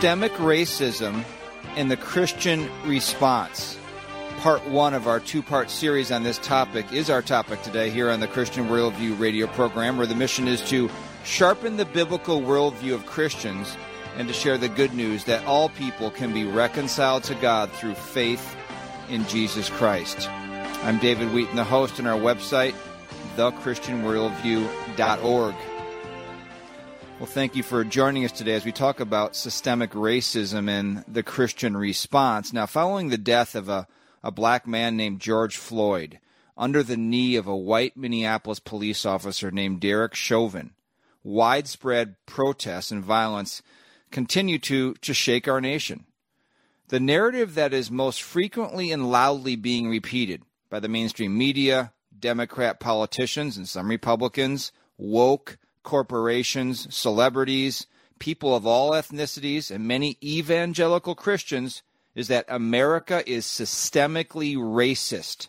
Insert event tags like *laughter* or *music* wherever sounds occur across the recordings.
Systemic Racism and the Christian Response. Part one of our two part series on this topic is our topic today here on the Christian Worldview radio program, where the mission is to sharpen the biblical worldview of Christians and to share the good news that all people can be reconciled to God through faith in Jesus Christ. I'm David Wheaton, the host, on our website, thechristianworldview.org. Well, thank you for joining us today as we talk about systemic racism and the Christian response. Now, following the death of a, a black man named George Floyd under the knee of a white Minneapolis police officer named Derek Chauvin, widespread protests and violence continue to, to shake our nation. The narrative that is most frequently and loudly being repeated by the mainstream media, Democrat politicians, and some Republicans, woke, corporations, celebrities, people of all ethnicities, and many evangelical Christians is that America is systemically racist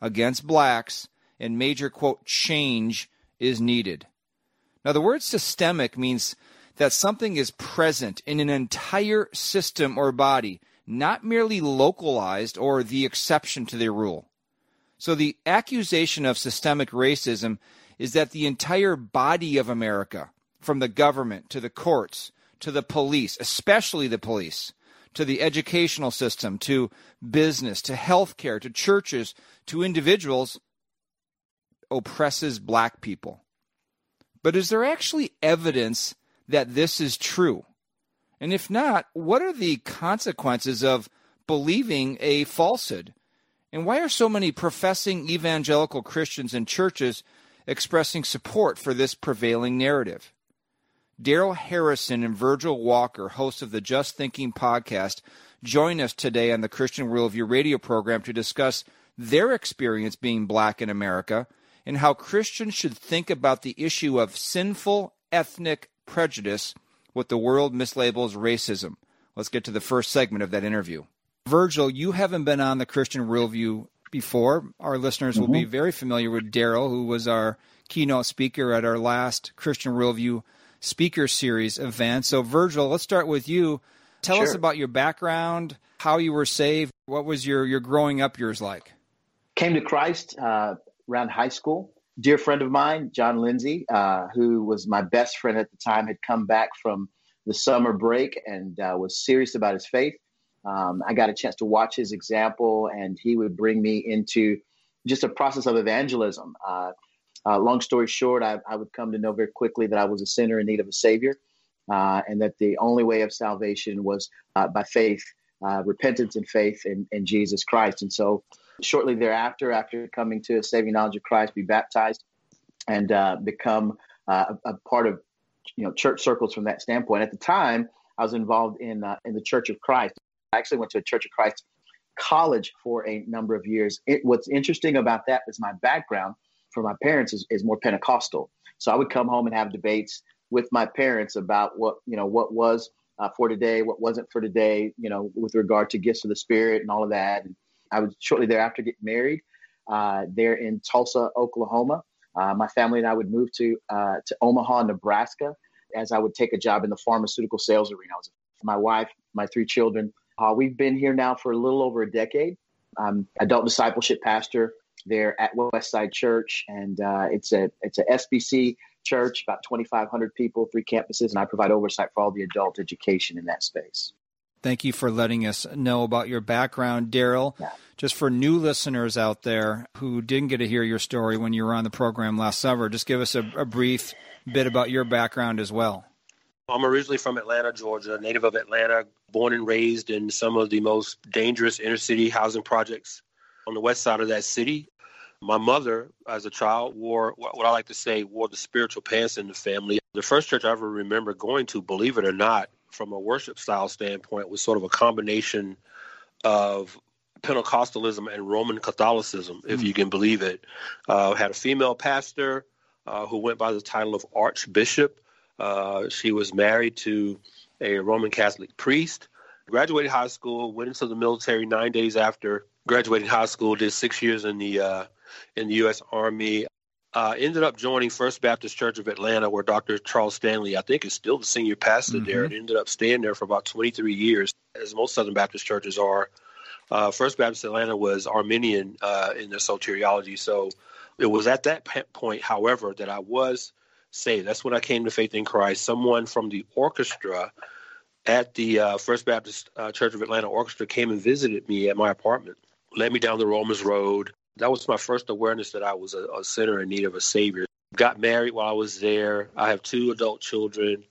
against blacks and major, quote, change is needed. Now, the word systemic means that something is present in an entire system or body, not merely localized or the exception to the rule. So, the accusation of systemic racism is that the entire body of America, from the government to the courts to the police, especially the police, to the educational system, to business, to healthcare, to churches, to individuals, oppresses black people. But is there actually evidence that this is true? And if not, what are the consequences of believing a falsehood? And why are so many professing evangelical Christians and churches expressing support for this prevailing narrative. Darrell Harrison and Virgil Walker, hosts of the Just Thinking podcast, join us today on the Christian Worldview radio program to discuss their experience being black in America and how Christians should think about the issue of sinful ethnic prejudice, what the world mislabels racism. Let's get to the first segment of that interview. Virgil, you haven't been on the Christian Worldview before. Our listeners mm-hmm. will be mm-hmm. very familiar with Darrell, who was our keynote speaker at our last Christian Worldview Speaker Series event. So, Virgil, let's start with you. Tell sure. us about your background, how you were saved. What was your, your growing up years like? Came to Christ uh, around high school. Dear friend of mine, John Lindsay, uh, who was my best friend at the time, had come back from the summer break and uh, was serious about his faith um, I got a chance to watch his example, and he would bring me into just a process of evangelism. Uh, uh, long story short, I, I, would come to know very quickly that I was a sinner in need of a savior, uh, and that the only way of salvation was uh, by faith, uh, repentance, and faith in, in, Jesus Christ. And so, shortly thereafter, after coming to a saving knowledge of Christ, be baptized and uh, become a, a, part of you know church circles from that standpoint. At the time, I was involved in in the Church of Christ. I actually went to a Church of Christ college for a number of years. It, what's interesting about that is my background for my parents is, is more Pentecostal. So I would come home and have debates with my parents about what you know what was uh, for today, what wasn't for today, you know, with regard to gifts of the Spirit and all of that. And I would shortly thereafter get married uh, there in Tulsa, Oklahoma. Uh, my family and I would move to uh, to Omaha, Nebraska, as I would take a job in the pharmaceutical sales arena. My wife, my three children, uh, we've been here now for a little over a decade. I'm adult discipleship pastor there at Westside Church, and uh, it's a it's a SBC church, about 2,500 people, three campuses, and I provide oversight for all the adult education in that space. Thank you for letting us know about your background, Darrell. Yeah. Just for new listeners out there who didn't get to hear your story when you were on the program last summer, just give us a, a brief bit about your background as well. I'm originally from Atlanta, Georgia, native of Atlanta, born and raised in some of the most dangerous inner city housing projects on the west side of that city. My mother, as a child, wore what I like to say wore the spiritual pants in the family. The first church I ever remember going to, believe it or not, from a worship style standpoint, was sort of a combination of Pentecostalism and Roman Catholicism, if you can believe it. Uh, had a female pastor uh, who went by the title of Archbishop. Uh, she was married to a Roman Catholic priest. Graduated high school, went into the military nine days after graduating high school. Did six years in the uh, in the U.S. Army. uh, ended up joining First Baptist Church of Atlanta, where Dr. Charles Stanley, I think, is still the senior pastor mm-hmm. there, and ended up staying there for about 23 years, as most Southern Baptist churches are. Uh, First Baptist Atlanta was Arminian uh, in their soteriology, so it was at that point, however, that I was saved. That's when I came to faith in Christ. Someone from the orchestra at the uh, First Baptist uh, Church of Atlanta orchestra came and visited me at my apartment, led me down the Romans Road, that was my first awareness that I was a, a sinner in need of a savior. Got married while I was there. I have two adult children.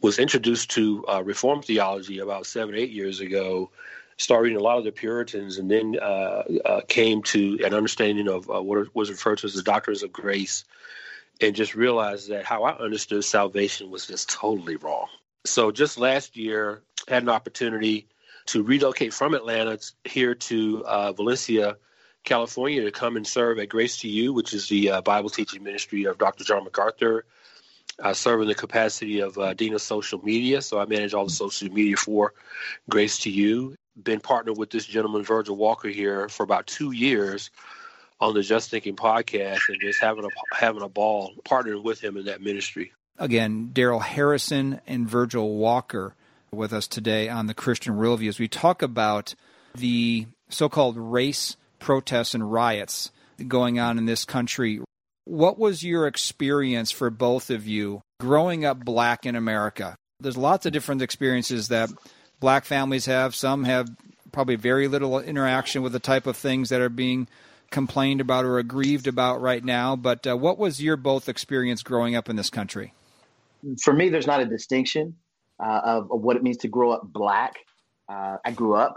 Was introduced to uh, Reformed theology about seven, eight years ago. Started reading a lot of the Puritans, and then uh, uh, came to an understanding of uh, what was referred to as the doctrines of grace, and just realized that how I understood salvation was just totally wrong. So just last year, had an opportunity to relocate from Atlanta here to uh, Valencia California to come and serve at Grace to You, which is the uh, Bible teaching ministry of Dr. John MacArthur. I serve in the capacity of uh, Dean of Social Media, so I manage all the social media for Grace to You. Been partnered with this gentleman, Virgil Walker, here for about two years on the Just Thinking podcast, and just having a having a ball partnering with him in that ministry. Again, Darrell Harrison and Virgil Walker with us today on the Christian Worldview as we talk about the so-called race protests and riots going on in this country. What was your experience for both of you growing up black in America? There's lots of different experiences that black families have. Some have probably very little interaction with the type of things that are being complained about or aggrieved about right now. But uh, what was your both experience growing up in this country? For me, there's not a distinction uh, of, of, what it means to grow up black. Uh, I grew up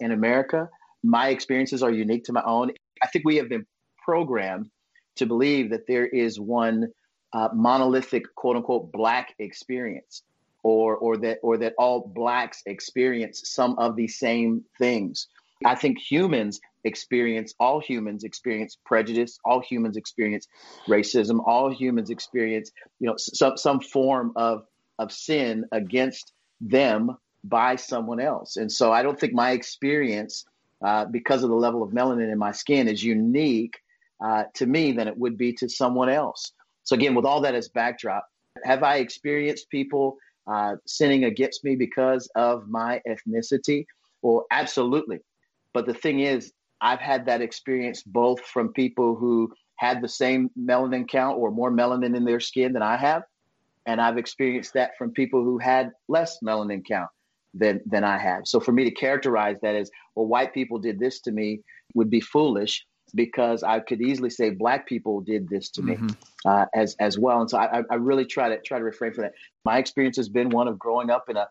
in America my experiences are unique to my own. I think we have been programmed to believe that there is one uh, monolithic, quote unquote, black experience, or or that or that all blacks experience some of the same things. I think humans experience all humans experience prejudice all humans experience racism all humans experience you know some some form of of sin against them by someone else and so i don't think my experience uh, because of the level of melanin in my skin is unique uh, to me than it would be to someone else. So again, with all that as backdrop, have I experienced people uh, sinning against me because of my ethnicity? Well, absolutely. But the thing is, I've had that experience both from people who had the same melanin count or more melanin in their skin than I have. And I've experienced that from people who had less melanin count than than I have. So for me to characterize that as well, white people did this to me would be foolish because I could easily say black people did this to mm-hmm. me uh, as as well. And so I, I really try to try to refrain from that. My experience has been one of growing up in a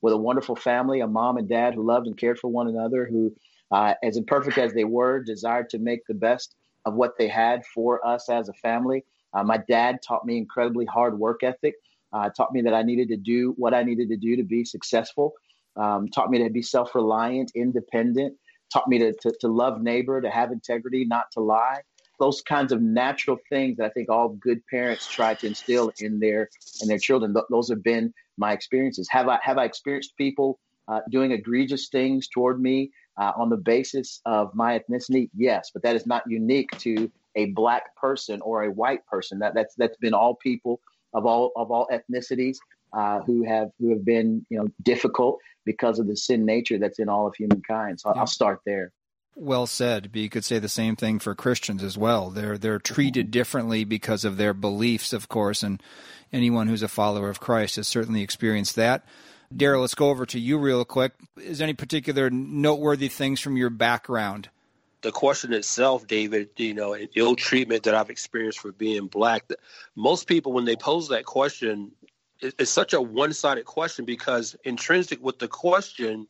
with a wonderful family, a mom and dad who loved and cared for one another, who, uh, as imperfect as they were, desired to make the best of what they had for us as a family. Uh, my dad taught me incredibly hard work ethic uh, taught me that I needed to do what I needed to do to be successful, um, taught me to be self reliant, independent, taught me to, to, to love neighbor, to have integrity, not to lie. Those kinds of natural things that I think all good parents try to instill in their in their children. Th- those have been my experiences. Have I have I experienced people uh, doing egregious things toward me uh, on the basis of my ethnicity? Yes, but that is not unique to a black person or a white person. That that's that's been all people of all of all ethnicities uh, who have who have been you know difficult because of the sin nature that's in all of humankind. So yeah. I'll start there. Well said. But you could say the same thing for Christians as well. They're they're treated differently because of their beliefs, of course, and anyone who's a follower of Christ has certainly experienced that. Darrell, let's go over to you real quick. Is there any particular noteworthy things from your background the question itself, David, you know, ill treatment that I've experienced for being black. Most people, when they pose that question, it's such a one-sided question because intrinsic with the question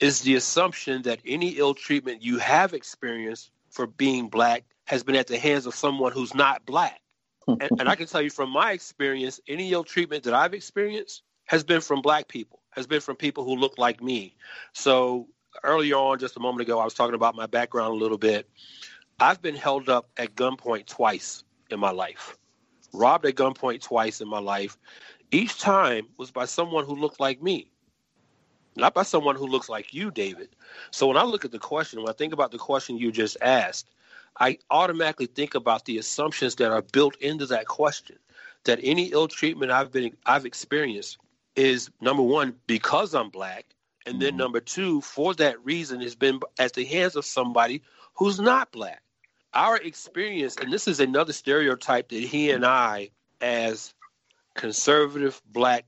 is the assumption that any ill treatment you have experienced for being black has been at the hands of someone who's not black. *laughs* and, and I can tell you from my experience, any ill treatment that I've experienced has been from black people, has been from people who look like me. So earlier on, just a moment ago, I was talking about my background a little bit. I've been held up at gunpoint twice in my life, robbed at gunpoint twice in my life. Each time was by someone who looked like me, not by someone who looks like you, David. So when I look at the question, when I think about the question you just asked, I automatically think about the assumptions that are built into that question. That any ill treatment I've been I've experienced is number one because I'm black, and then mm-hmm. number two for that reason has been at the hands of somebody who's not black. Our experience, and this is another stereotype that he and I, as conservative black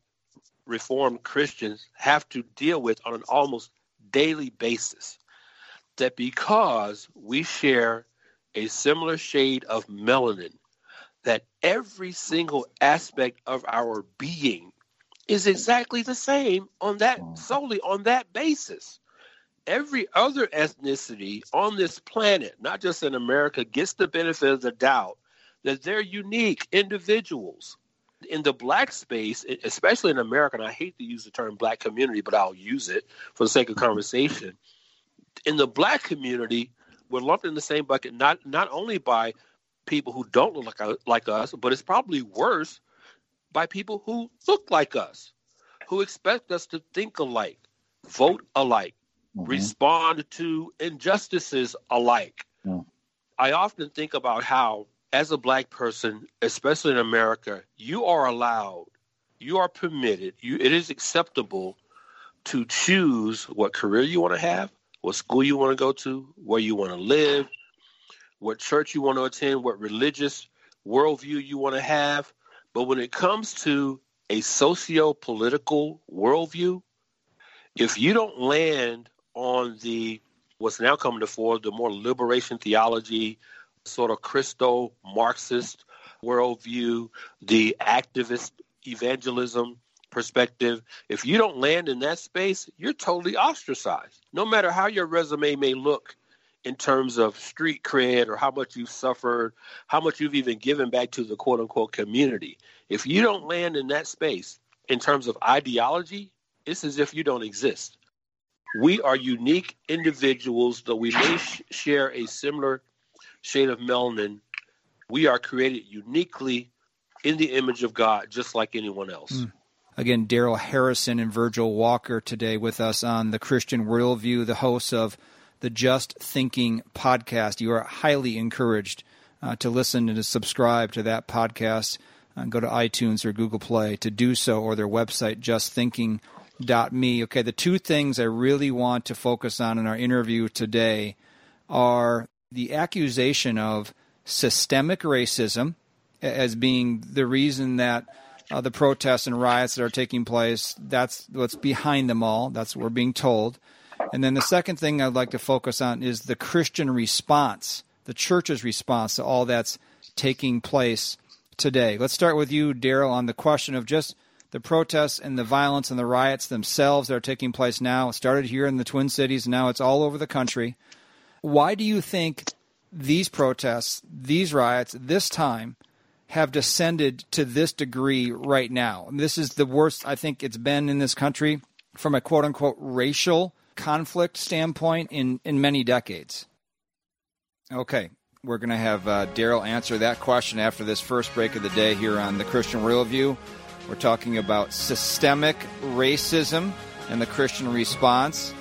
reformed Christians, have to deal with on an almost daily basis. That because we share a similar shade of melanin, that every single aspect of our being is exactly the same on that mm. solely on that basis. Every other ethnicity on this planet, not just in America, gets the benefit of the doubt that they're unique individuals. In the black space, especially in America, and I hate to use the term black community, but I'll use it for the sake of conversation. In the black community, we're lumped in the same bucket not not only by people who don't look like, like us, but it's probably worse by people who look like us, who expect us to think alike, vote alike, mm-hmm. respond to injustices alike. Mm. I often think about how, as a black person, especially in America, you are allowed, you are permitted, you, it is acceptable to choose what career you want to have, what school you want to go to, where you want to live, what church you want to attend, what religious worldview you want to have. But when it comes to a socio political worldview, if you don't land on the what's now coming to fore, the more liberation theology, sort of Christo Marxist worldview, the activist evangelism perspective, if you don't land in that space, you're totally ostracized. No matter how your resume may look in terms of street cred or how much you've suffered, how much you've even given back to the quote unquote community. If you don't land in that space in terms of ideology, it's as if you don't exist. We are unique individuals, though we may sh- share a similar shade of melanin. We are created uniquely in the image of God, just like anyone else. Mm. Again, Darrell Harrison and Virgil Walker today with us on the Christian Worldview, the hosts of the Just Thinking podcast. You are highly encouraged uh, to listen and to subscribe to that podcast. Uh, go to iTunes or Google Play to do so, or their website, justthinking.me. Okay, the two things I really want to focus on in our interview today are the accusation of systemic racism as being the reason that uh, the protests and riots that are taking place, that's what's behind them all. That's what we're being told. And then the second thing I'd like to focus on is the Christian response, the church's response to all that's taking place today. Let's start with you, Darrell, on the question of just the protests and the violence and the riots themselves that are taking place now. It started here in the Twin Cities, now it's all over the country. Why do you think these protests, these riots, this time, have descended to this degree right now? This is the worst I think it's been in this country from a quote unquote racial conflict standpoint in, in many decades? Okay, we're going to have uh, Darrell answer that question after this first break of the day here on the Christian Worldview. We're talking about systemic racism and the Christian response.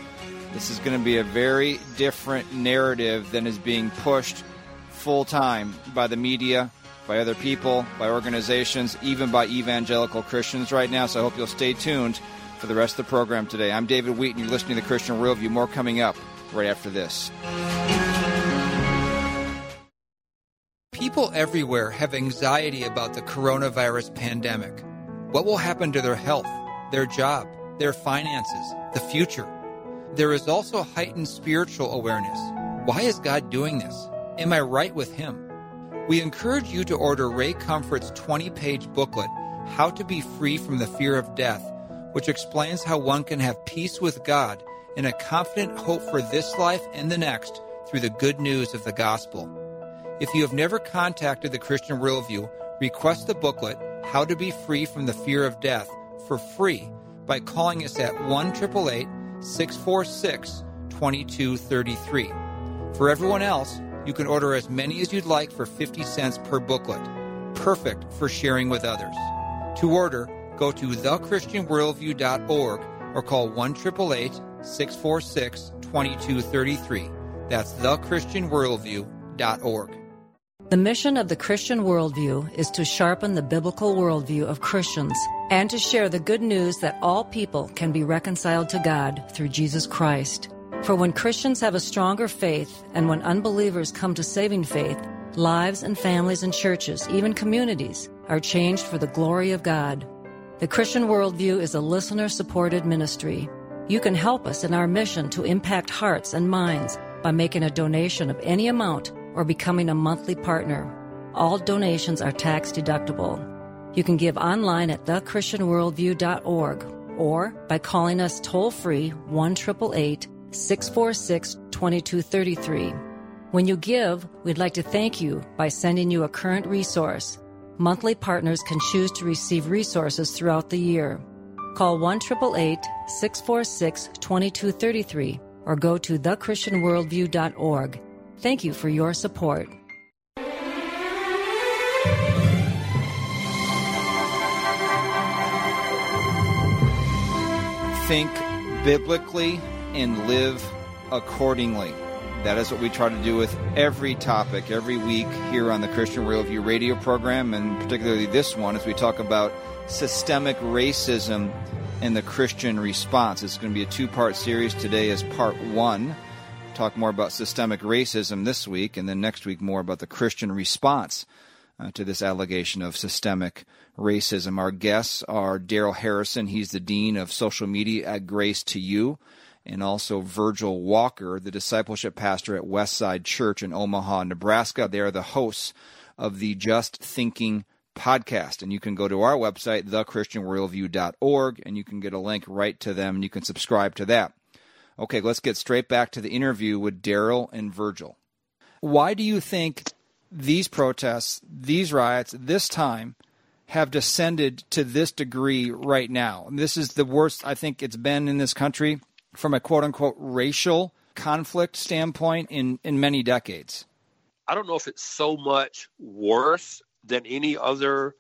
This is going to be a very different narrative than is being pushed full time by the media, by other people, by organizations, even by evangelical Christians right now. So I hope you'll stay tuned for the rest of the program today. I'm David Wheaton. You're listening to the Christian Worldview. More coming up right after this. People everywhere have anxiety about the coronavirus pandemic. What will happen to their health, their job, their finances, the future? There is also heightened spiritual awareness. Why is God doing this? Am I right with Him? We encourage you to order Ray Comfort's 20 page booklet, How to Be Free from the Fear of Death which explains how one can have peace with God and a confident hope for this life and the next through the good news of the gospel. If you have never contacted the Christian Worldview, request the booklet, How to Be Free from the Fear of Death, for free by calling us at 1 646 2233. For everyone else, you can order as many as you'd like for 50 cents per booklet. Perfect for sharing with others. To order, go to thechristianworldview.org or call 1 646 2233. That's thechristianworldview.org. The mission of the Christian Worldview is to sharpen the biblical worldview of Christians and to share the good news that all people can be reconciled to God through Jesus Christ. For when Christians have a stronger faith and when unbelievers come to saving faith, lives and families and churches, even communities, are changed for the glory of God. The Christian Worldview is a listener supported ministry. You can help us in our mission to impact hearts and minds by making a donation of any amount or becoming a monthly partner. All donations are tax deductible. You can give online at thechristianworldview.org or by calling us toll free 1 646 2233. When you give, we'd like to thank you by sending you a current resource. Monthly partners can choose to receive resources throughout the year. Call 1 646 2233 or go to thechristianworldview.org. Thank you for your support. Think biblically and live accordingly. That is what we try to do with every topic every week here on the Christian Worldview radio program, and particularly this one as we talk about systemic racism and the Christian response. It's going to be a two part series. Today is part one. Talk more about systemic racism this week, and then next week more about the Christian response uh, to this allegation of systemic racism. Our guests are Darrell Harrison. He's the Dean of Social Media at Grace to You and also Virgil Walker, the discipleship pastor at Westside Church in Omaha, Nebraska. They are the hosts of the Just Thinking podcast. And you can go to our website, thechristianworldview.org, and you can get a link right to them and you can subscribe to that. Okay, let's get straight back to the interview with Darrell and Virgil. Why do you think these protests, these riots, this time have descended to this degree right now? This is the worst I think it's been in this country from a quote unquote racial conflict standpoint in, in many decades? I don't know if it's so much worse than any other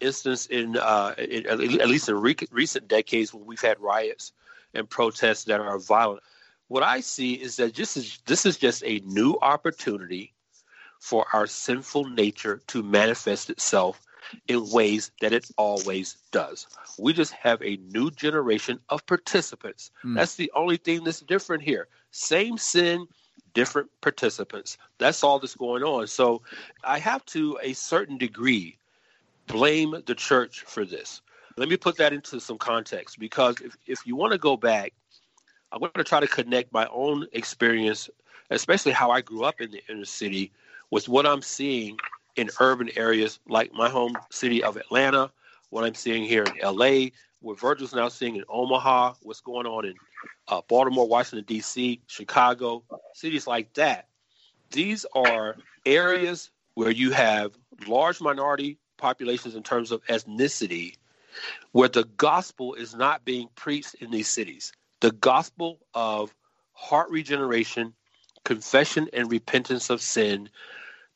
instance in, uh, in at least in re- recent decades when we've had riots and protests that are violent. What I see is that this is this is just a new opportunity for our sinful nature to manifest itself in ways that it always does. We just have a new generation of participants. Mm. That's the only thing that's different here. Same sin, different participants. That's all that's going on. So I have to a certain degree blame the church for this. Let me put that into some context because if, if you want to go back, I'm going to try to connect my own experience, especially how I grew up in the inner city, with what I'm seeing in urban areas like my home city of Atlanta, what I'm seeing here in LA, what Virgil's now seeing in Omaha, what's going on in uh, Baltimore, Washington, D.C., Chicago, cities like that. These are areas where you have large minority populations in terms of ethnicity, where the gospel is not being preached in these cities. The gospel of heart regeneration, confession, and repentance of sin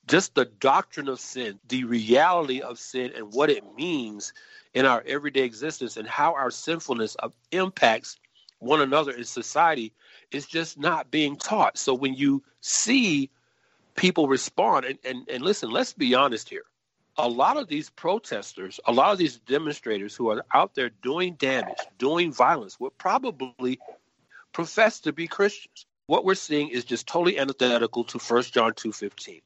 just the doctrine of sin, the reality of sin, and what it means in our everyday existence, and how our sinfulness impacts one another in society is just not being taught. So when you see people respond, and, and, and listen, let's be honest here. A lot of these protesters, a lot of these demonstrators who are out there doing damage, doing violence, would probably profess to be Christians. What we're seeing is just totally antithetical to 1 John 2:15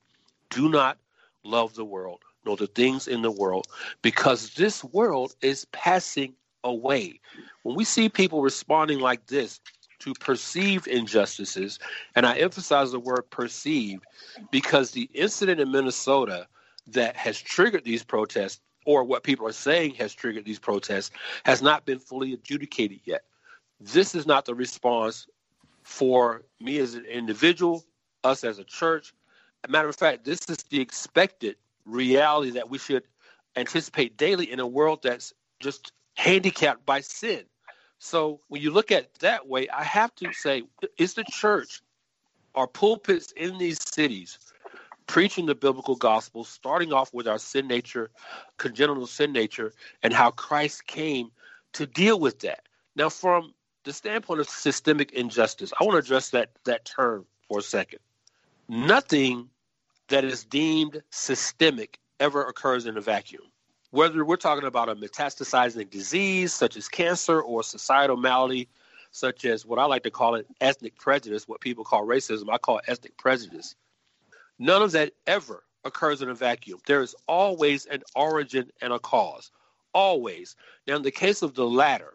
do not love the world nor the things in the world because this world is passing away. When we see people responding like this to perceived injustices, and I emphasize the word perceived because the incident in Minnesota that has triggered these protests, or what people are saying has triggered these protests, has not been fully adjudicated yet. This is not the response for me as an individual, us as a church, matter of fact, this is the expected reality that we should anticipate daily in a world that's just handicapped by sin. So when you look at that way, I have to say, is the church our pulpits in these cities preaching the biblical gospel, starting off with our sin nature, congenital sin nature, and how Christ came to deal with that. Now, from the standpoint of systemic injustice, I want to address that that term for a second nothing that is deemed systemic ever occurs in a vacuum. Whether we're talking about a metastasizing disease such as cancer or societal malady such as what I like to call it ethnic prejudice, what people call racism, I call ethnic prejudice. None of that ever occurs in a vacuum. There is always an origin and a cause. Always. Now, in the case of the latter,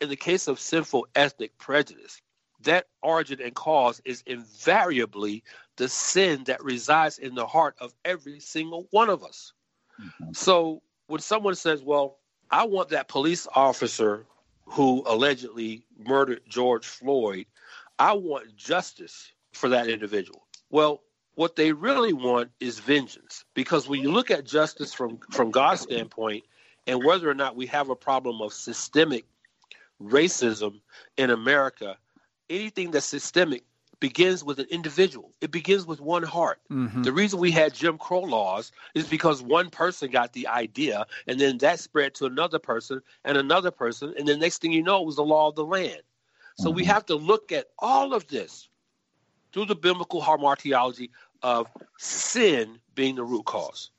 in the case of sinful ethnic prejudice, that origin and cause is invariably the sin that resides in the heart of every single one of us. Mm-hmm. So when someone says, Well, I want that police officer who allegedly murdered George Floyd, I want justice for that individual. Well, what they really want is vengeance. Because when you look at justice from, from God's standpoint, and whether or not we have a problem of systemic racism in America, anything that's systemic begins with an individual. It begins with one heart. Mm-hmm. The reason we had Jim Crow laws is because one person got the idea, and then that spread to another person and another person, and the next thing you know, it was the law of the land. So mm-hmm. we have to look at all of this through the biblical hamartiology of sin being the root cause.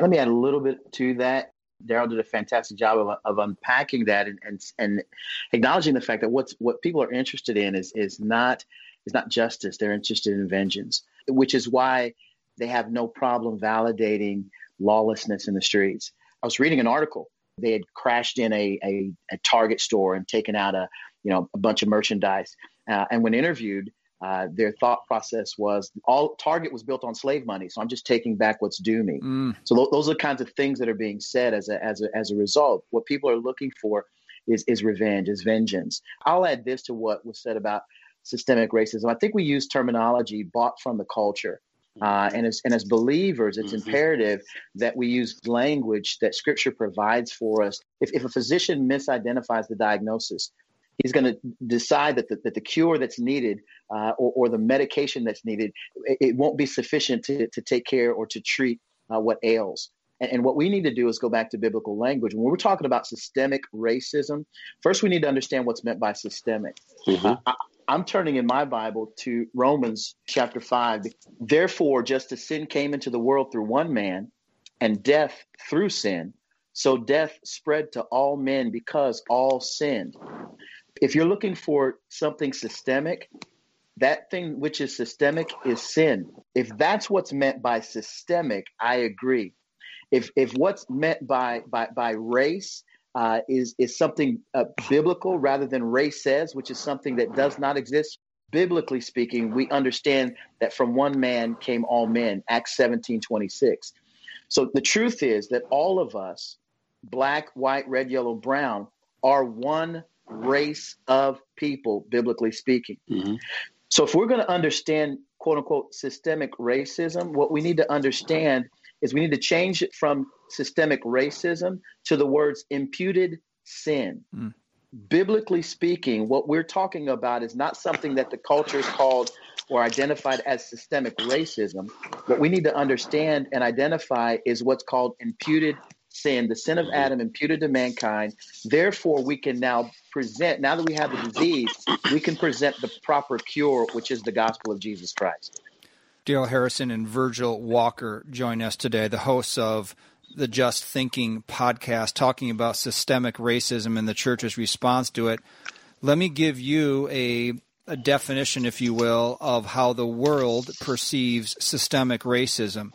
Let me add a little bit to that. Darrell did a fantastic job of, of unpacking that and, and and acknowledging the fact that what's what people are interested in is is not is not justice. They're interested in vengeance, which is why they have no problem validating lawlessness in the streets. I was reading an article. They had crashed in a, a, a Target store and taken out a you know a bunch of merchandise. Uh, and when interviewed, uh, their thought process was all Target was built on slave money, so I'm just taking back what's due me. Mm. So th- those are the kinds of things that are being said as a, as a as a result. What people are looking for is is revenge, is vengeance. I'll add this to what was said about systemic racism. I think we use terminology bought from the culture. Uh, and as and as believers, it's mm-hmm. imperative that we use language that Scripture provides for us. If, if a physician misidentifies the diagnosis, he's going to decide that the, that the cure that's needed uh, or, or, the medication that's needed it, it, won't be sufficient to, to take care or to treat uh, what ails and, and, what we need to do is go back to biblical language when we're talking about systemic racism first we need to understand what's meant by systemic mm-hmm. I, I'm turning in my Bible to Romans chapter 5. Therefore, just as sin came into the world through one man, and death through sin, so death spread to all men because all sinned if you're looking for something systemic, that thing which is systemic is sin. If that's what's meant by systemic, I agree. If if what's meant by by by race uh, is is something uh, biblical rather than race says, which is something that does not exist. Biblically speaking, we understand that from one man came all men, Acts 17, 26. So the truth is that all of us, black, white, red, yellow, brown, are one race of people, biblically speaking. Mm-hmm. So, if we're going to understand quote unquote systemic racism, what we need to understand is we need to change it from systemic racism to the words imputed sin. Mm. Biblically speaking, what we're talking about is not something that the culture is called or identified as systemic racism. What we need to understand and identify is what's called imputed sin, the sin of mm-hmm. Adam imputed to mankind. Therefore, we can now present, now that we have the disease, we can present the proper cure, which is the gospel of Jesus Christ. Darrell Harrison and Virgil Walker join us today, the hosts of the Just Thinking podcast, talking about systemic racism and the church's response to it. Let me give you a, a definition, if you will, of how the world perceives systemic racism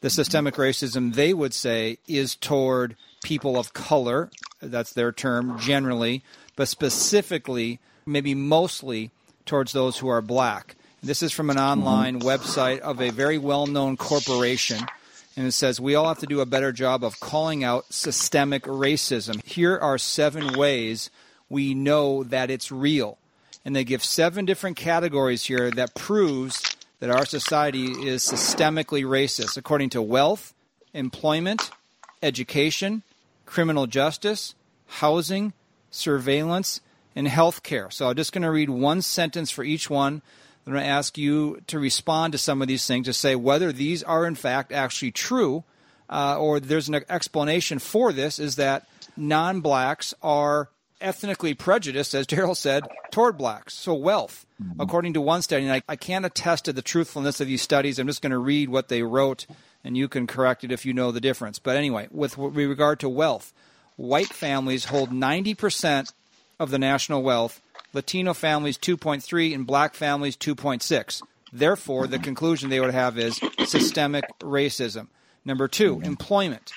the systemic racism they would say is toward people of color. That's their term generally, but specifically, maybe mostly towards those who are black. This is from an online website of a very well known corporation. And it says, We all have to do a better job of calling out systemic racism. Here are seven ways we know that it's real. And they give seven different categories here that proves that our society is systemically racist according to wealth, employment, education, criminal justice, housing, surveillance, and health care. So I'm just going to read one sentence for each one. I'm going to ask you to respond to some of these things to say whether these are in fact actually true uh, or there's an explanation for this is that non blacks are ethnically prejudiced, as Darrell said, toward blacks. So, wealth, mm-hmm. according to one study, and I, I can't attest to the truthfulness of these studies. I'm just going to read what they wrote, and you can correct it if you know the difference. But anyway, with regard to wealth, white families hold 90% of the national wealth, Latino families 2.3, and black families 2.6. Therefore, the conclusion they would have is systemic racism. Number two, employment.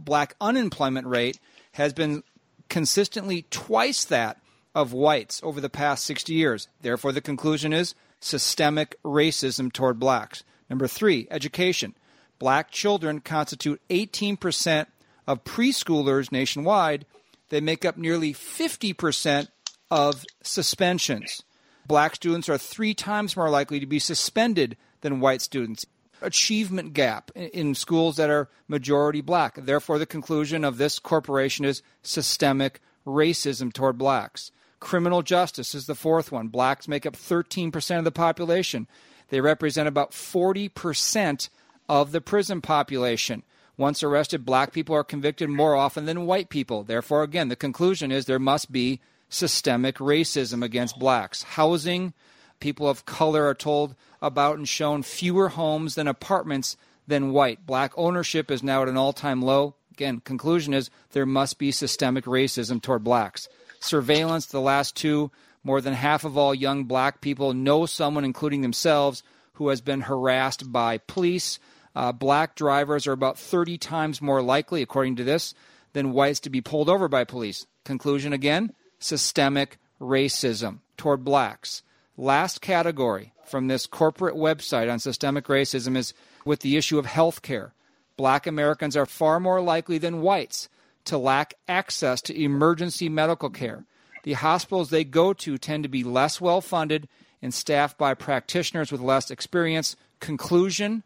Black unemployment rate has been consistently twice that of whites over the past 60 years. Therefore, the conclusion is systemic racism toward blacks. Number three, education. Black children constitute 18% of preschoolers nationwide. They make up nearly 50% of suspensions. Black students are three times more likely to be suspended than white students. Achievement gap in schools that are majority black. Therefore, the conclusion of this corporation is systemic racism toward blacks. Criminal justice is the fourth one. Blacks make up 13% of the population. They represent about 40% of the prison population. Once arrested, black people are convicted more often than white people. Therefore, again, the conclusion is there must be systemic racism against blacks. Housing, people of color are told about and shown fewer homes than apartments than white. Black ownership is now at an all time low. Again, conclusion is there must be systemic racism toward blacks. Surveillance, the last two, more than half of all young black people know someone, including themselves, who has been harassed by police. Uh, black drivers are about 30 times more likely, according to this, than whites to be pulled over by police. Conclusion again systemic racism toward blacks. Last category from this corporate website on systemic racism is with the issue of health care. Black Americans are far more likely than whites to lack access to emergency medical care. The hospitals they go to tend to be less well funded and staffed by practitioners with less experience. Conclusion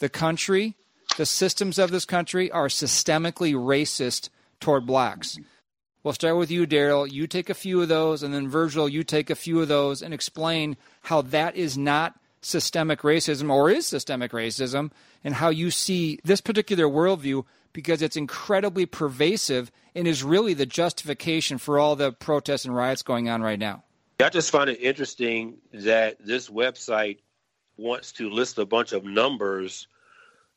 the country, the systems of this country are systemically racist toward blacks. We'll start with you, Darrell. You take a few of those, and then Virgil, you take a few of those and explain how that is not systemic racism or is systemic racism and how you see this particular worldview because it's incredibly pervasive and is really the justification for all the protests and riots going on right now. I just find it interesting that this website wants to list a bunch of numbers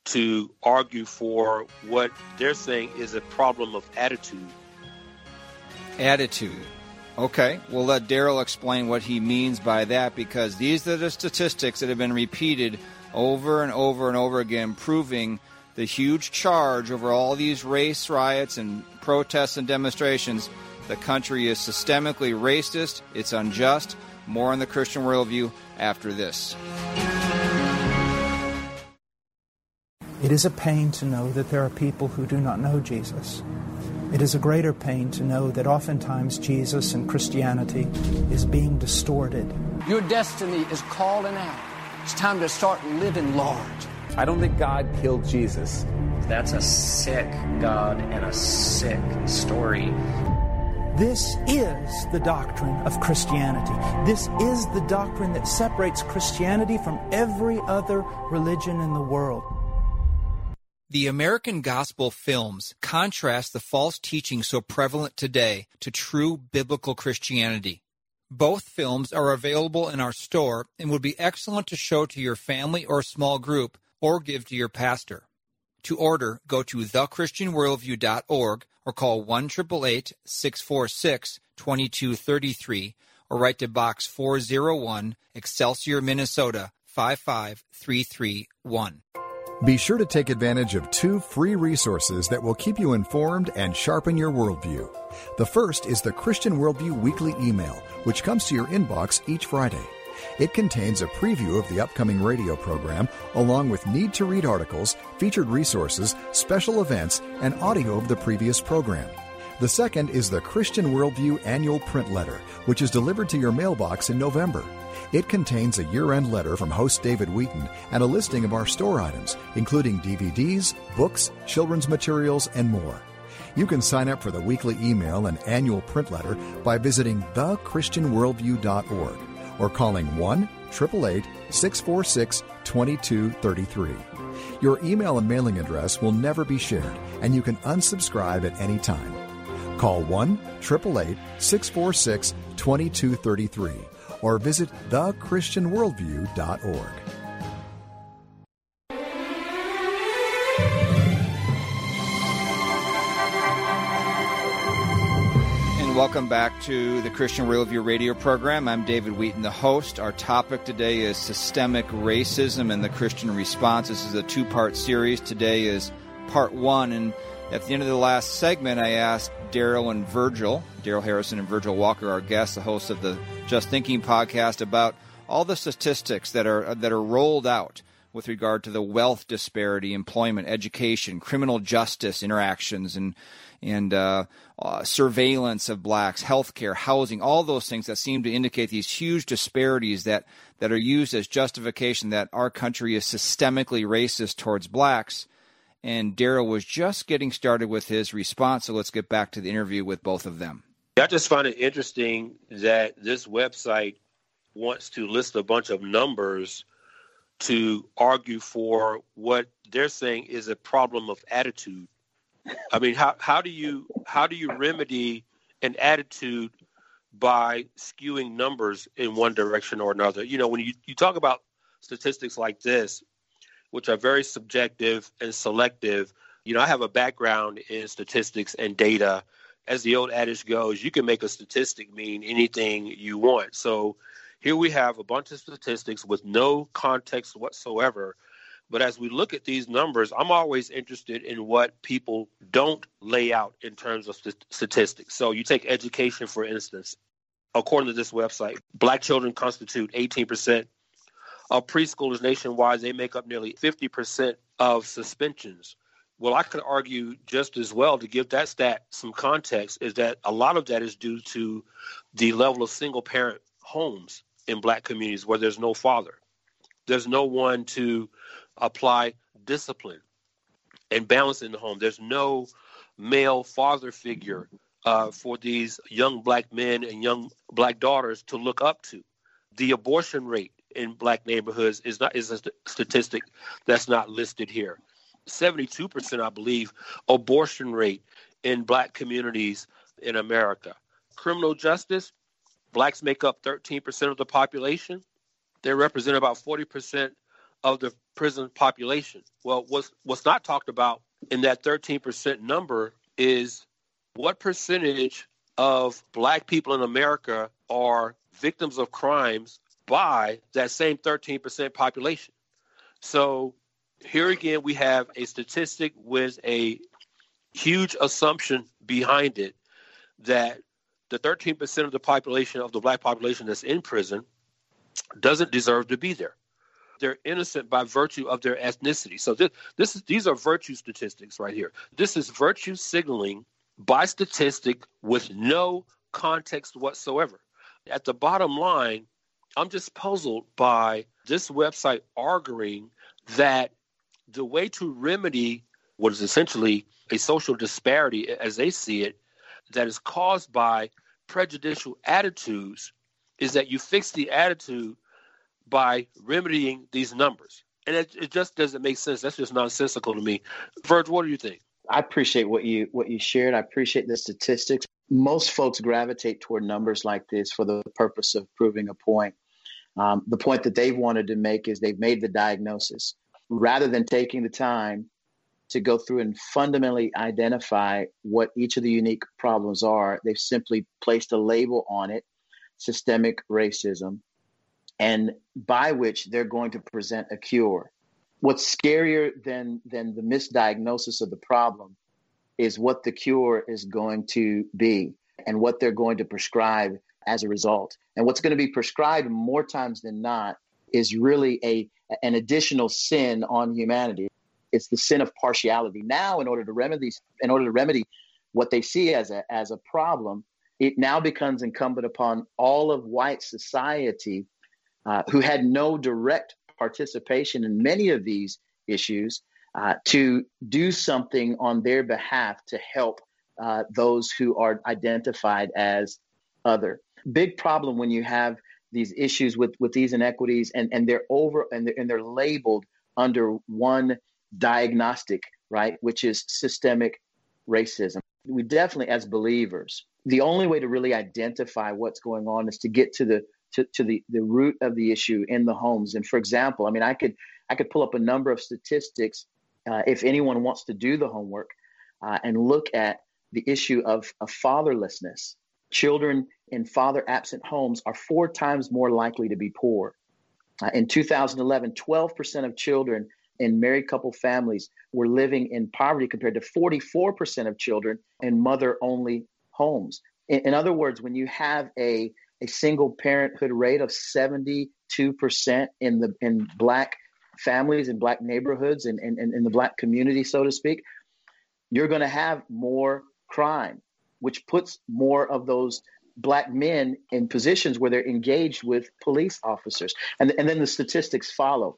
to argue for what they're saying is a problem of attitude attitude. Okay, we'll let Darrell explain what he means by that because these are the statistics that have been repeated over and over and over again, proving the huge charge over all these race riots and protests and demonstrations. The country is systemically racist, it's unjust. More on the Christian worldview after this. It is a pain to know that there are people who do not know Jesus. It is a greater pain to know that oftentimes Jesus and Christianity is being distorted. Your destiny is calling out. It's time to start living large. I don't think God killed Jesus. That's a sick God and a sick story. This is the doctrine of Christianity. This is the doctrine that separates Christianity from every other religion in the world. The American gospel films contrast the false teaching so prevalent today to true biblical Christianity. Both films are available in our store and would be excellent to show to your family or small group or give to your pastor. To order, go to thechristianworldview.org or call 1 646 2233 or write to Box 401, Excelsior, Minnesota 55331. Be sure to take advantage of two free resources that will keep you informed and sharpen your worldview. The first is the Christian Worldview Weekly Email, which comes to your inbox each Friday. It contains a preview of the upcoming radio program, along with need to read articles, featured resources, special events, and audio of the previous program. The second is the Christian Worldview Annual Print Letter, which is delivered to your mailbox in November. It contains a year end letter from host David Wheaton and a listing of our store items, including DVDs, books, children's materials, and more. You can sign up for the weekly email and annual print letter by visiting thechristianworldview.org or calling 1 888 646 2233. Your email and mailing address will never be shared, and you can unsubscribe at any time. Call 1 888 646 2233 or visit thechristianworldview.org. And welcome back to the Christian Worldview radio program. I'm David Wheaton, the host. Our topic today is systemic racism and the Christian response. This is a two part series. Today is part one. And at the end of the last segment, I asked Darrell and Virgil, Darrell Harrison and Virgil Walker, our guests, the hosts of the Just Thinking podcast, about all the statistics that are that are rolled out with regard to the wealth disparity, employment, education, criminal justice interactions, and and uh, uh, surveillance of blacks, healthcare, housing, all those things that seem to indicate these huge disparities that that are used as justification that our country is systemically racist towards blacks. And Darrell was just getting started with his response, so let's get back to the interview with both of them. I just find it interesting that this website wants to list a bunch of numbers to argue for what they're saying is a problem of attitude. I mean, how, how do you how do you remedy an attitude by skewing numbers in one direction or another? You know, when you, you talk about statistics like this, which are very subjective and selective, you know, I have a background in statistics and data. As the old adage goes, you can make a statistic mean anything you want. So here we have a bunch of statistics with no context whatsoever. But as we look at these numbers, I'm always interested in what people don't lay out in terms of st- statistics. So you take education, for instance. According to this website, black children constitute 18% of preschoolers nationwide. They make up nearly 50% of suspensions. Well, I could argue just as well to give that stat some context is that a lot of that is due to the level of single parent homes in black communities where there's no father. There's no one to apply discipline and balance in the home. There's no male father figure uh, for these young black men and young black daughters to look up to. The abortion rate in black neighborhoods is not is a statistic that's not listed here. 72%, I believe, abortion rate in black communities in America. Criminal justice, Blacks make up 13% of the population. They represent about 40% of the prison population. Well, what's, what's not talked about in that 13% number is what percentage of black people in America are victims of crimes by that same 13% population. So here again, we have a statistic with a huge assumption behind it that the 13% of the population of the black population that's in prison doesn't deserve to be there. They're innocent by virtue of their ethnicity. So this, this is, these are virtue statistics right here. This is virtue signaling by statistic with no context whatsoever. At the bottom line, I'm just puzzled by this website arguing that the way to remedy what is essentially a social disparity as they see it that is caused by prejudicial attitudes is that you fix the attitude by remedying these numbers. And it, it just doesn't make sense. That's just nonsensical to me. Verge, what do you think? I appreciate what you what you shared. I appreciate the statistics. Most folks gravitate toward numbers like this for the purpose of proving a point. Um, the point that they've wanted to make is they've made the diagnosis rather than taking the time to go through and fundamentally identify what each of the unique problems are. They've simply placed a label on it, systemic racism, and by which they're going to present a cure. What's scarier than than the misdiagnosis of the problem is what the cure is going to be and what they're going to prescribe as a result. And what's going to be prescribed more times than not is really a an additional sin on humanity it's the sin of partiality. Now, in order to remedy in order to remedy what they see as a as a problem, it now becomes incumbent upon all of white society uh, who had no direct participation in many of these issues uh, to do something on their behalf to help uh, those who are identified as other. Big problem when you have these issues with with these inequities and and they're over and they're, and they're labeled under one diagnostic, right, which is systemic racism. we definitely, as believers, the only way to really identify what's going on is to get to the to, to the, the root of the issue in the homes. And for example, I mean, I could I could pull up a number of statistics uh, if anyone wants to do the homework uh, and look at the issue of, of fatherlessness. Children in father absent homes are four times more likely to be poor. Uh, in 2011, 12% of children in married couple families were living in poverty compared to 44% of children in mother only homes. In, in, other words, when you have a, a single parenthood rate of 72% in the in black families in black neighborhoods and in, in, in the black community, so to speak, you're going to have more crime, which puts more of those black men in positions where they're engaged with police officers. And, and then the statistics follow.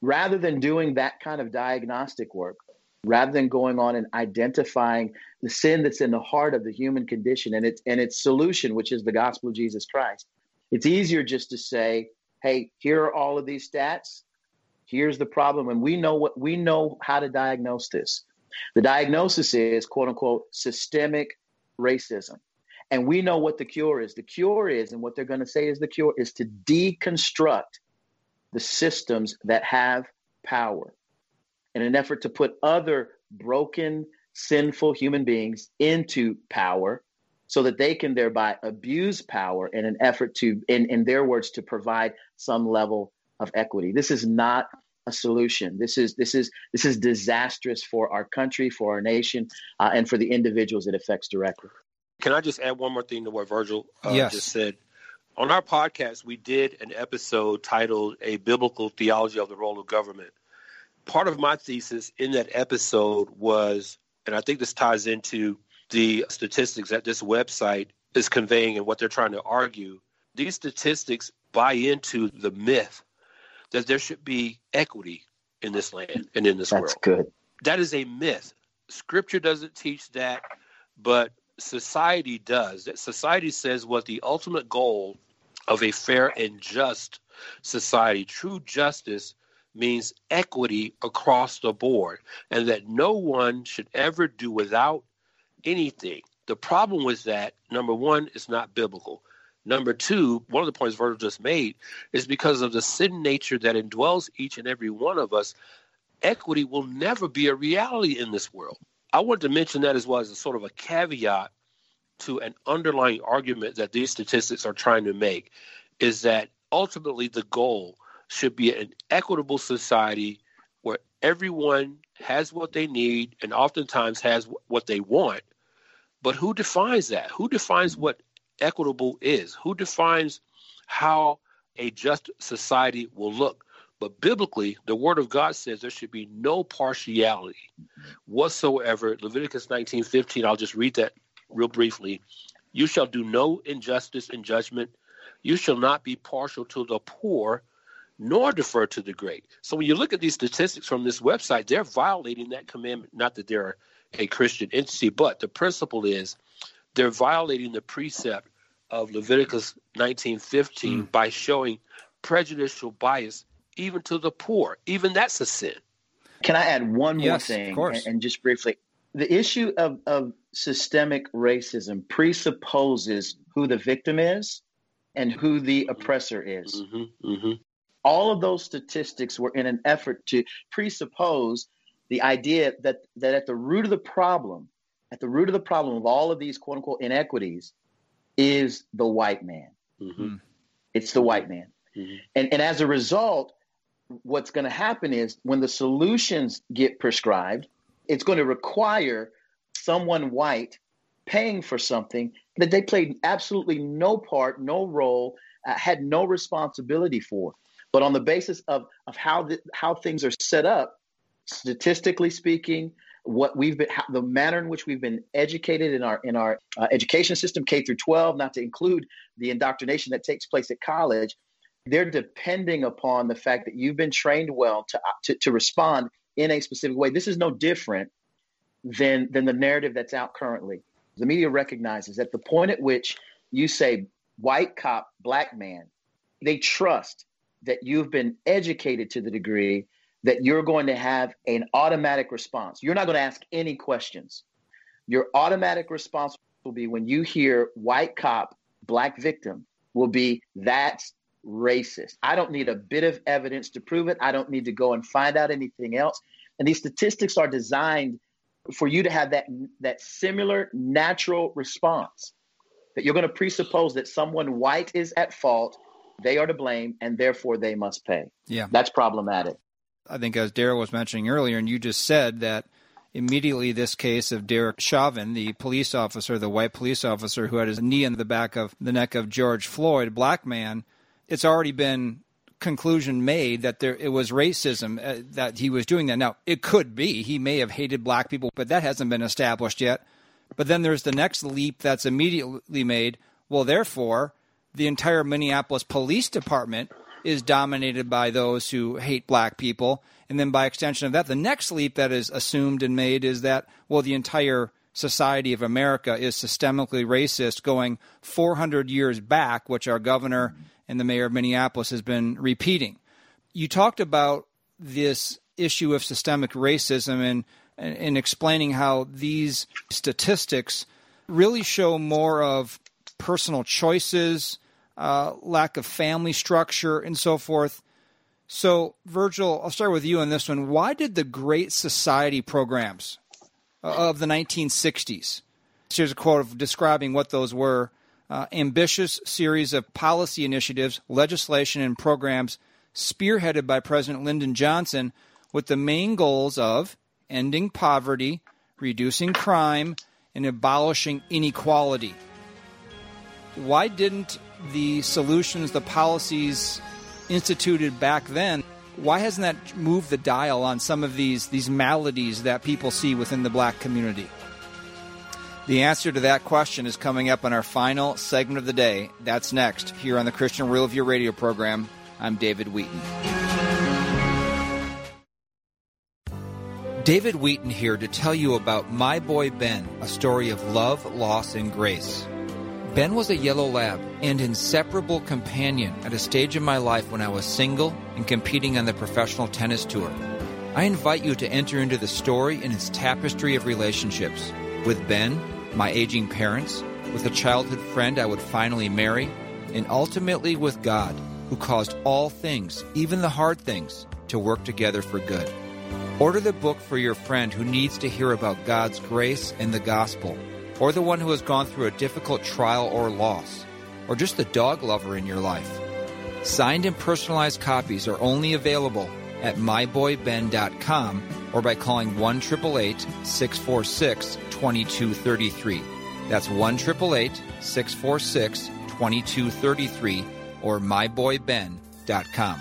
Rather than doing that kind of diagnostic work, rather than going on and identifying the sin that's in the heart of the human condition and its and its solution, which is the gospel of Jesus Christ, it's easier just to say, hey, here are all of these stats. Here's the problem. And we know what we know how to diagnose this. The diagnosis is quote unquote systemic racism. And we know what the cure is. The cure is, and what they're going to say is the cure is to deconstruct the systems that have power in an effort to put other broken, sinful human beings into power so that they can thereby abuse power in an effort to, in, in their words, to provide some level of equity. This is not a solution. This is this is this is disastrous for our country, for our nation, uh, and for the individuals it affects directly. Can I just add one more thing to what Virgil uh, yes. just said? On our podcast, we did an episode titled "A Biblical Theology of the Role of Government." Part of my thesis in that episode was, and I think this ties into the statistics that this website is conveying and what they're trying to argue. These statistics buy into the myth that there should be equity in this land and in this That's world. That's good. That is a myth. Scripture doesn't teach that, but society does. That society says what the ultimate goal of a fair and just society, true justice means equity across the board, and that no one should ever do without anything. The problem with that, number one, is not biblical. Number two, one of the points Virgil just made is because of the sin nature that indwells each and every one of us, equity will never be a reality in this world. I wanted to mention that as well as a sort of a caveat to an underlying argument that these statistics are trying to make is that ultimately the goal should be an equitable society where everyone has what they need and oftentimes has what they want. But who defines that? Who defines what equitable is, who defines how a just society will look. But biblically, the word of God says there should be no partiality whatsoever. Leviticus 19:15, I'll just read that real briefly. You shall do no injustice in judgment. You shall not be partial to the poor, nor defer to the great. So when you look at these statistics from this website, they're violating that commandment. Not that they're a Christian entity, but the principle is they're violating the precept of Leviticus 19:15 mm. by showing prejudicial bias even to the poor. Even that's a sin. Can I add one more yes, thing? Of course. And, and just briefly, the issue of, of systemic racism presupposes who the victim is and who the oppressor is. Mm-hmm, mm-hmm. All of those statistics were in an effort to presuppose the idea that, that at the root of the problem at the root of the problem of all of these quote unquote inequities is the white man. Mm-hmm. It's the white man. Mm-hmm. And, and as a result, what's going to happen is when the solutions get prescribed, it's going to require someone white paying for something that they played absolutely no part, no role, uh, had no responsibility for. But on the basis of, of how, the, how things are set up, statistically speaking, what we've been how, the manner in which we've been educated in our in our uh, education system K through 12 not to include the indoctrination that takes place at college they're depending upon the fact that you've been trained well to, to, to respond in a specific way this is no different than than the narrative that's out currently the media recognizes at the point at which you say white cop black man they trust that you've been educated to the degree that you're going to have an automatic response. You're not going to ask any questions. your automatic response will be when you hear white cop, black victim, will be that's racist. I don't need a bit of evidence to prove it. I don't need to go and find out anything else. And these statistics are designed for you to have that that similar natural response that you're going to presuppose that someone white is at fault, they are to blame, and therefore they must pay. Yeah. That's problematic. I think, as Darrell was mentioning earlier, and you just said that immediately this case of Derek Chauvin, the police officer, the white police officer who had his knee in the back of the neck of George Floyd, a black man, it's already been conclusion made that there it was racism uh, that he was doing that. Now, it could be he may have hated black people, but that hasn't been established yet. But then there's the next leap that's immediately made. Well, therefore, the entire Minneapolis Police Department is dominated by those who hate black people. And then by extension of that, the next leap that is assumed and made is that, well, the entire society of America is systemically racist going 400 years back, which our governor and the mayor of Minneapolis has been repeating. You talked about this issue of systemic racism and in explaining how these statistics really show more of personal choices, uh, lack of family structure, and so forth. So, Virgil, I'll start with you on this one. Why did the Great Society programs of the 1960s? Here's a quote of describing what those were. Uh, ambitious series of policy initiatives, legislation, and programs spearheaded by President Lyndon Johnson with the main goals of ending poverty, reducing crime, and abolishing inequality. Why didn't the solutions, the policies instituted back then, why hasn't that moved the dial on some of these, these maladies that people see within the black community? The answer to that question is coming up in our final segment of the day. That's next here on the Christian Worldview radio program. I'm David Wheaton. David Wheaton here to tell you about My Boy Ben, a story of love, loss, and grace. Ben was a yellow lab and inseparable companion at a stage in my life when I was single and competing on the professional tennis tour. I invite you to enter into the story and its tapestry of relationships with Ben, my aging parents, with a childhood friend I would finally marry, and ultimately with God, who caused all things, even the hard things, to work together for good. Order the book for your friend who needs to hear about God's grace and the gospel, or the one who has gone through a difficult trial or loss, or just the dog lover in your life. Signed and personalized copies are only available at myboyben.com or by calling 1 646 2233. That's 1 646 2233 or myboyben.com.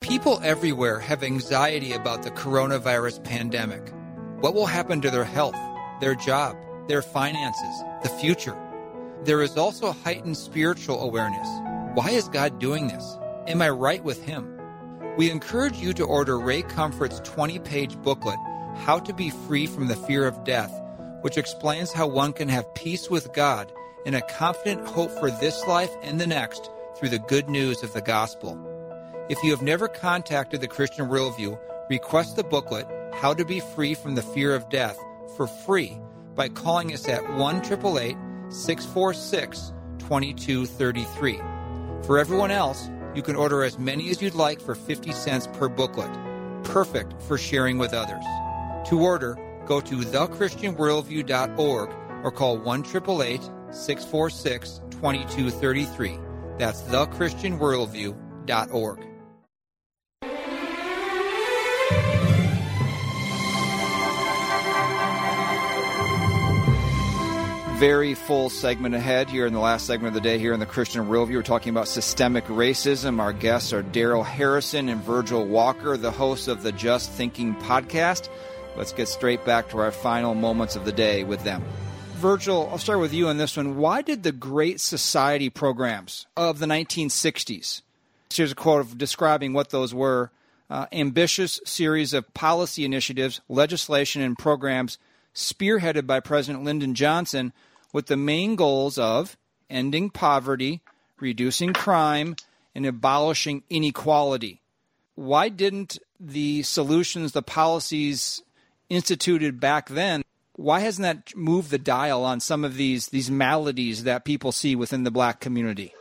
People everywhere have anxiety about the coronavirus pandemic. What will happen to their health, their job, their finances, the future? There is also heightened spiritual awareness. Why is God doing this? Am I right with Him? We encourage you to order Ray Comfort's 20 page booklet, How to Be Free from the Fear of Death, which explains how one can have peace with God and a confident hope for this life and the next through the good news of the gospel. If you have never contacted the Christian Worldview, request the booklet, How to Be Free from the Fear of Death, for free by calling us at 1 646 2233. For everyone else, you can order as many as you'd like for 50 cents per booklet. Perfect for sharing with others. To order, go to thechristianworldview.org or call 1 646 2233. That's thechristianworldview.org. very full segment ahead here in the last segment of the day here in the Christian Worldview. We're talking about systemic racism. Our guests are Darrell Harrison and Virgil Walker, the hosts of the Just Thinking podcast. Let's get straight back to our final moments of the day with them. Virgil, I'll start with you on this one. Why did the Great Society programs of the 1960s? Here's a quote of describing what those were. Uh, ambitious series of policy initiatives, legislation, and programs spearheaded by President Lyndon Johnson with the main goals of ending poverty, reducing crime, and abolishing inequality. Why didn't the solutions, the policies instituted back then. Why hasn't that moved the dial on some of these these maladies that people see within the black community?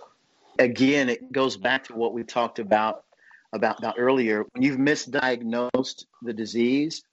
Again, it goes back to what we talked about about, about earlier. When you've misdiagnosed the disease,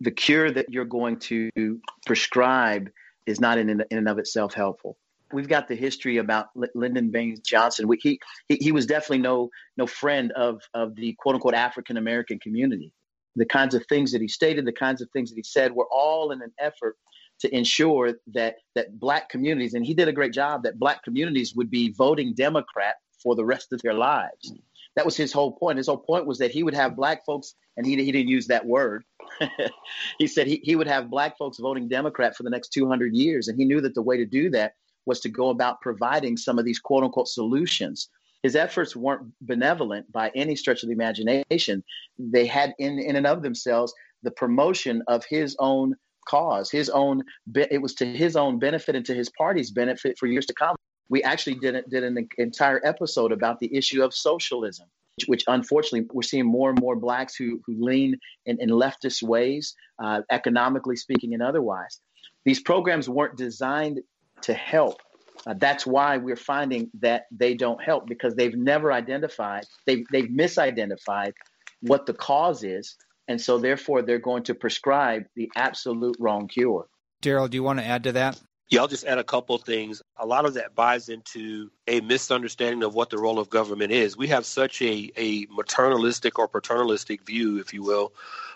the cure that you're going to prescribe is not in, in and of itself helpful. We've got the history about Lyndon Baines Johnson. We, he, he, he was definitely no no friend of of the quote unquote African American community. The kinds of things that he stated, the kinds of things that he said, were all in an effort to ensure that that black communities, and he did a great job, that black communities would be voting Democrat for the rest of their lives. That was his whole point. His whole point was that he would have black folks, and he, he didn't use that word. *laughs* he said he, he would have black folks voting Democrat for the next 200 years. And he knew that the way to do that was to go about providing some of these quote unquote solutions. His efforts weren't benevolent by any stretch of the imagination. They had in, in and of themselves the promotion of his own cause, his own, it was to his own benefit and to his party's benefit for years to come. We actually did, did an entire episode about the issue of socialism, which, unfortunately we're seeing more and more blacks who, who lean in, in leftist ways, uh, economically speaking and otherwise. These programs weren't designed to help. Uh, that's why we're finding that they don't help because they've never identified, they've, they've misidentified what the cause is. And so, therefore, they're going to prescribe the absolute wrong cure. Darrell, do you want to add to that? Yeah, I'll just add a couple things. A lot of that buys into a misunderstanding of what the role of government is. We have such a, a maternalistic or paternalistic view, if you will,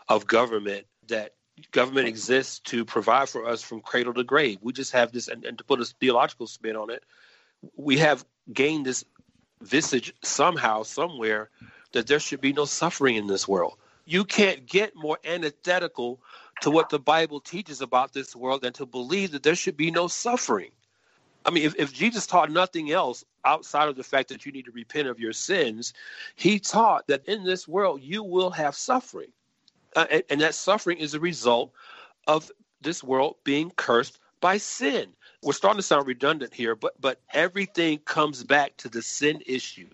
of government that government exists to provide for us from cradle to grave. We just have this, and, and to put a theological spin on it, we have gained this visage somehow, somewhere, that there should be no suffering in this world. You can't get more antithetical to what the Bible teaches about this world and to believe that there should be no suffering. I mean, if, if Jesus taught nothing else outside of the fact that you need to repent of your sins, he taught that in this world you will have suffering. Uh, and, and that suffering is a result of this world being cursed by sin. We're starting to sound redundant here, but but everything comes back to the sin issue.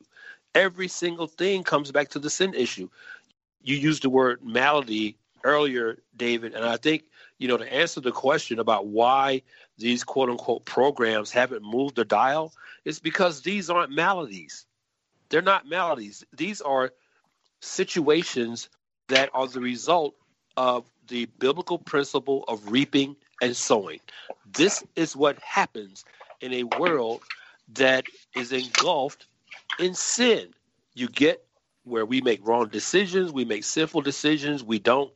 Every single thing comes back to the sin issue. You use the word malady earlier, David, and I think you know to answer the question about why these quote unquote programs haven't moved the dial it's because these aren't maladies. They're not maladies. These are situations that are the result of the biblical principle of reaping and sowing. This is what happens in a world that is engulfed in sin. You get where we make wrong decisions, we make sinful decisions, we don't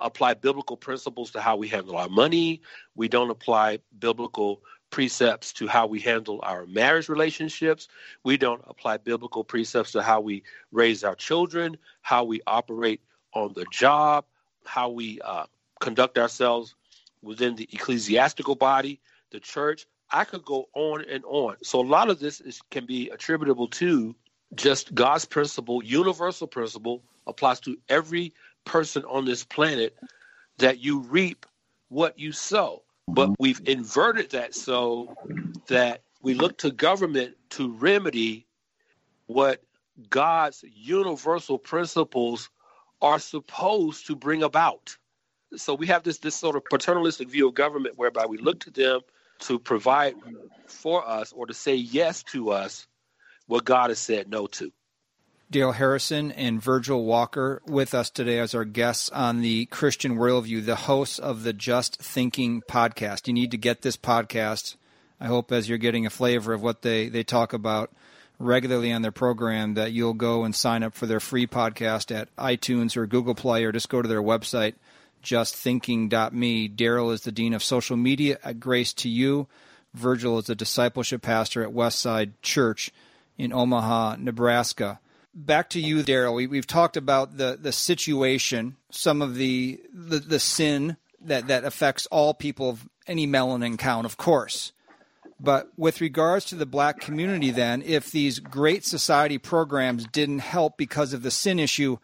apply biblical principles to how we handle our money. We don't apply biblical precepts to how we handle our marriage relationships. We don't apply biblical precepts to how we raise our children, how we operate on the job, how we uh, conduct ourselves within the ecclesiastical body, the church. I could go on and on. So a lot of this is, can be attributable to just God's principle, universal principle, applies to every person on this planet that you reap what you sow. But we've inverted that so that we look to government to remedy what God's universal principles are supposed to bring about. So we have this this sort of paternalistic view of government whereby we look to them to provide for us or to say yes to us what God has said no to. Darrell Harrison and Virgil Walker with us today as our guests on the Christian Worldview, the hosts of the Just Thinking podcast. You need to get this podcast. I hope as you're getting a flavor of what they, they talk about regularly on their program that you'll go and sign up for their free podcast at iTunes or Google Play or just go to their website, justthinking.me. Darrell is the Dean of Social Media at Grace to You. Virgil is a discipleship pastor at Westside Church in Omaha, Nebraska back to you, Darrell. We, have talked about the, the situation, some of the, the, the sin that, that affects all people of any melanin count, of course. But with regards to the black community, then, if these great society programs didn't help because of the sin issue,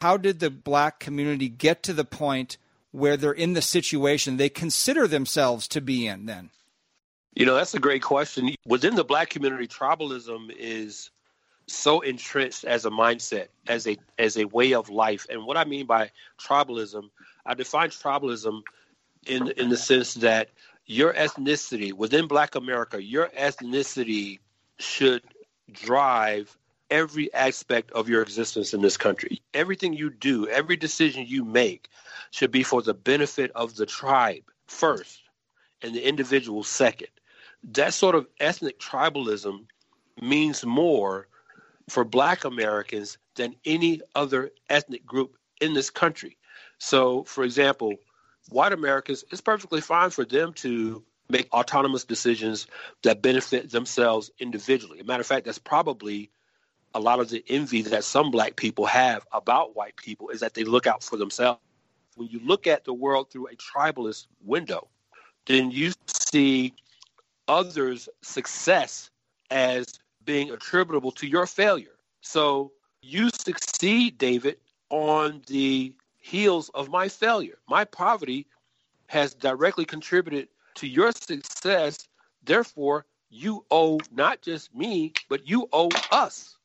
how did the black community get to the point where they're in the situation they consider themselves to be in then? You know, that's a great question. Within the black community, tribalism is so entrenched as a mindset, as a as a way of life. And what I mean by tribalism, I define tribalism in in the sense that your ethnicity within Black America, your ethnicity should drive every aspect of your existence in this country. Everything you do, every decision you make should be for the benefit of the tribe first and the individual second. That sort of ethnic tribalism means more for black Americans than any other ethnic group in this country. So, for example, white Americans, it's perfectly fine for them to make autonomous decisions that benefit themselves individually. As a matter of fact, that's probably a lot of the envy that some black people have about white people is that they look out for themselves. When you look at the world through a tribalist window, then you see others' success as being attributable to your failure. So you succeed, David, on the heels of my failure. My poverty has directly contributed to your success. Therefore, you owe not just me, but you owe us.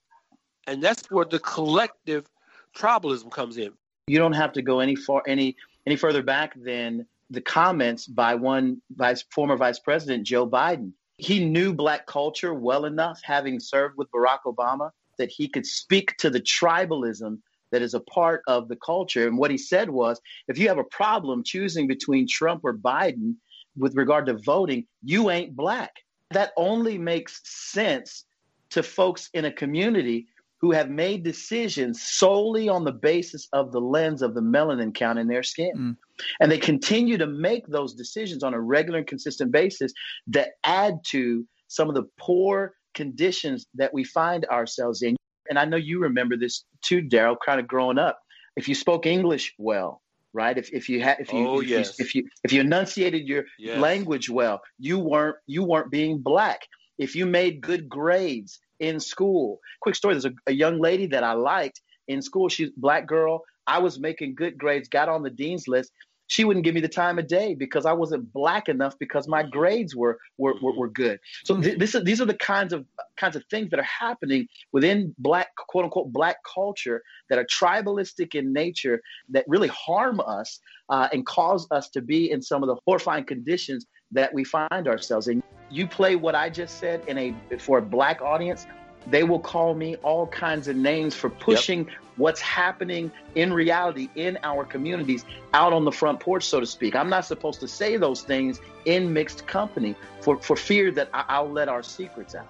And that's where the collective tribalism comes in. You don't have to go any far any any further back than the comments by one vice former vice president Joe Biden. He knew black culture well enough, having served with Barack Obama, that he could speak to the tribalism that is a part of the culture. And what he said was if you have a problem choosing between Trump or Biden with regard to voting, you ain't black. That only makes sense to folks in a community who have made decisions solely on the basis of the lens of the melanin count in their skin. Mm. And they continue to make those decisions on a regular and consistent basis that add to some of the poor conditions that we find ourselves in. And I know you remember this too, Darrell, kind of growing up. If you spoke English well, right? If, if you had if you, oh, if, yes. you if you if you enunciated your yes. language well, you weren't you weren't being black. If you made good grades in school, quick story: there's a, a young lady that I liked in school. She's a black girl. I was making good grades, got on the dean's list, she wouldn't give me the time of day because I wasn't black enough because my grades were were, were, were good. So th- this is, these are the kinds of kinds of things that are happening within black quote unquote black culture that are tribalistic in nature that really harm us uh, and cause us to be in some of the horrifying conditions that we find ourselves in. You play what I just said in a for a black audience they will call me all kinds of names for pushing yep. what's happening in reality in our communities out on the front porch, so to speak. I'm not supposed to say those things in mixed company for, for fear that I, will let our secrets out.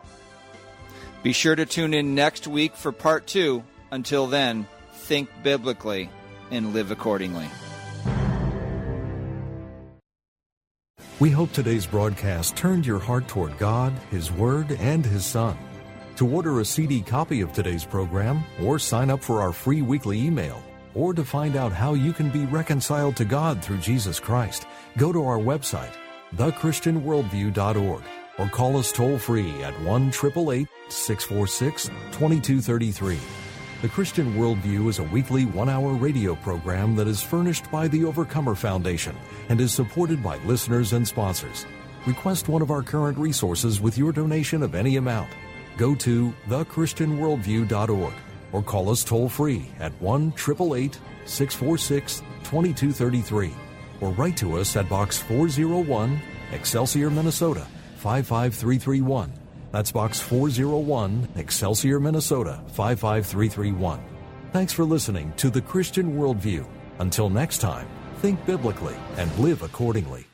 Be sure to tune in next week for part two. Until then, think biblically and live accordingly. We hope today's broadcast turned your heart toward God, His Word, and His Son. To order a CD copy of today's program, or sign up for our free weekly email, or to find out how you can be reconciled to God through Jesus Christ, go to our website, thechristianworldview.org, or call us toll free at 1 646 2233. The Christian Worldview is a weekly one hour radio program that is furnished by the Overcomer Foundation and is supported by listeners and sponsors. Request one of our current resources with your donation of any amount go to thechristianworldview.org or call us toll free at 1 888 646 2233 or write to us at Box 401, Excelsior, Minnesota 55331. That's Box 401, Excelsior, Minnesota 55331. Thanks for listening to The Christian Worldview. Until next time, think biblically and live accordingly.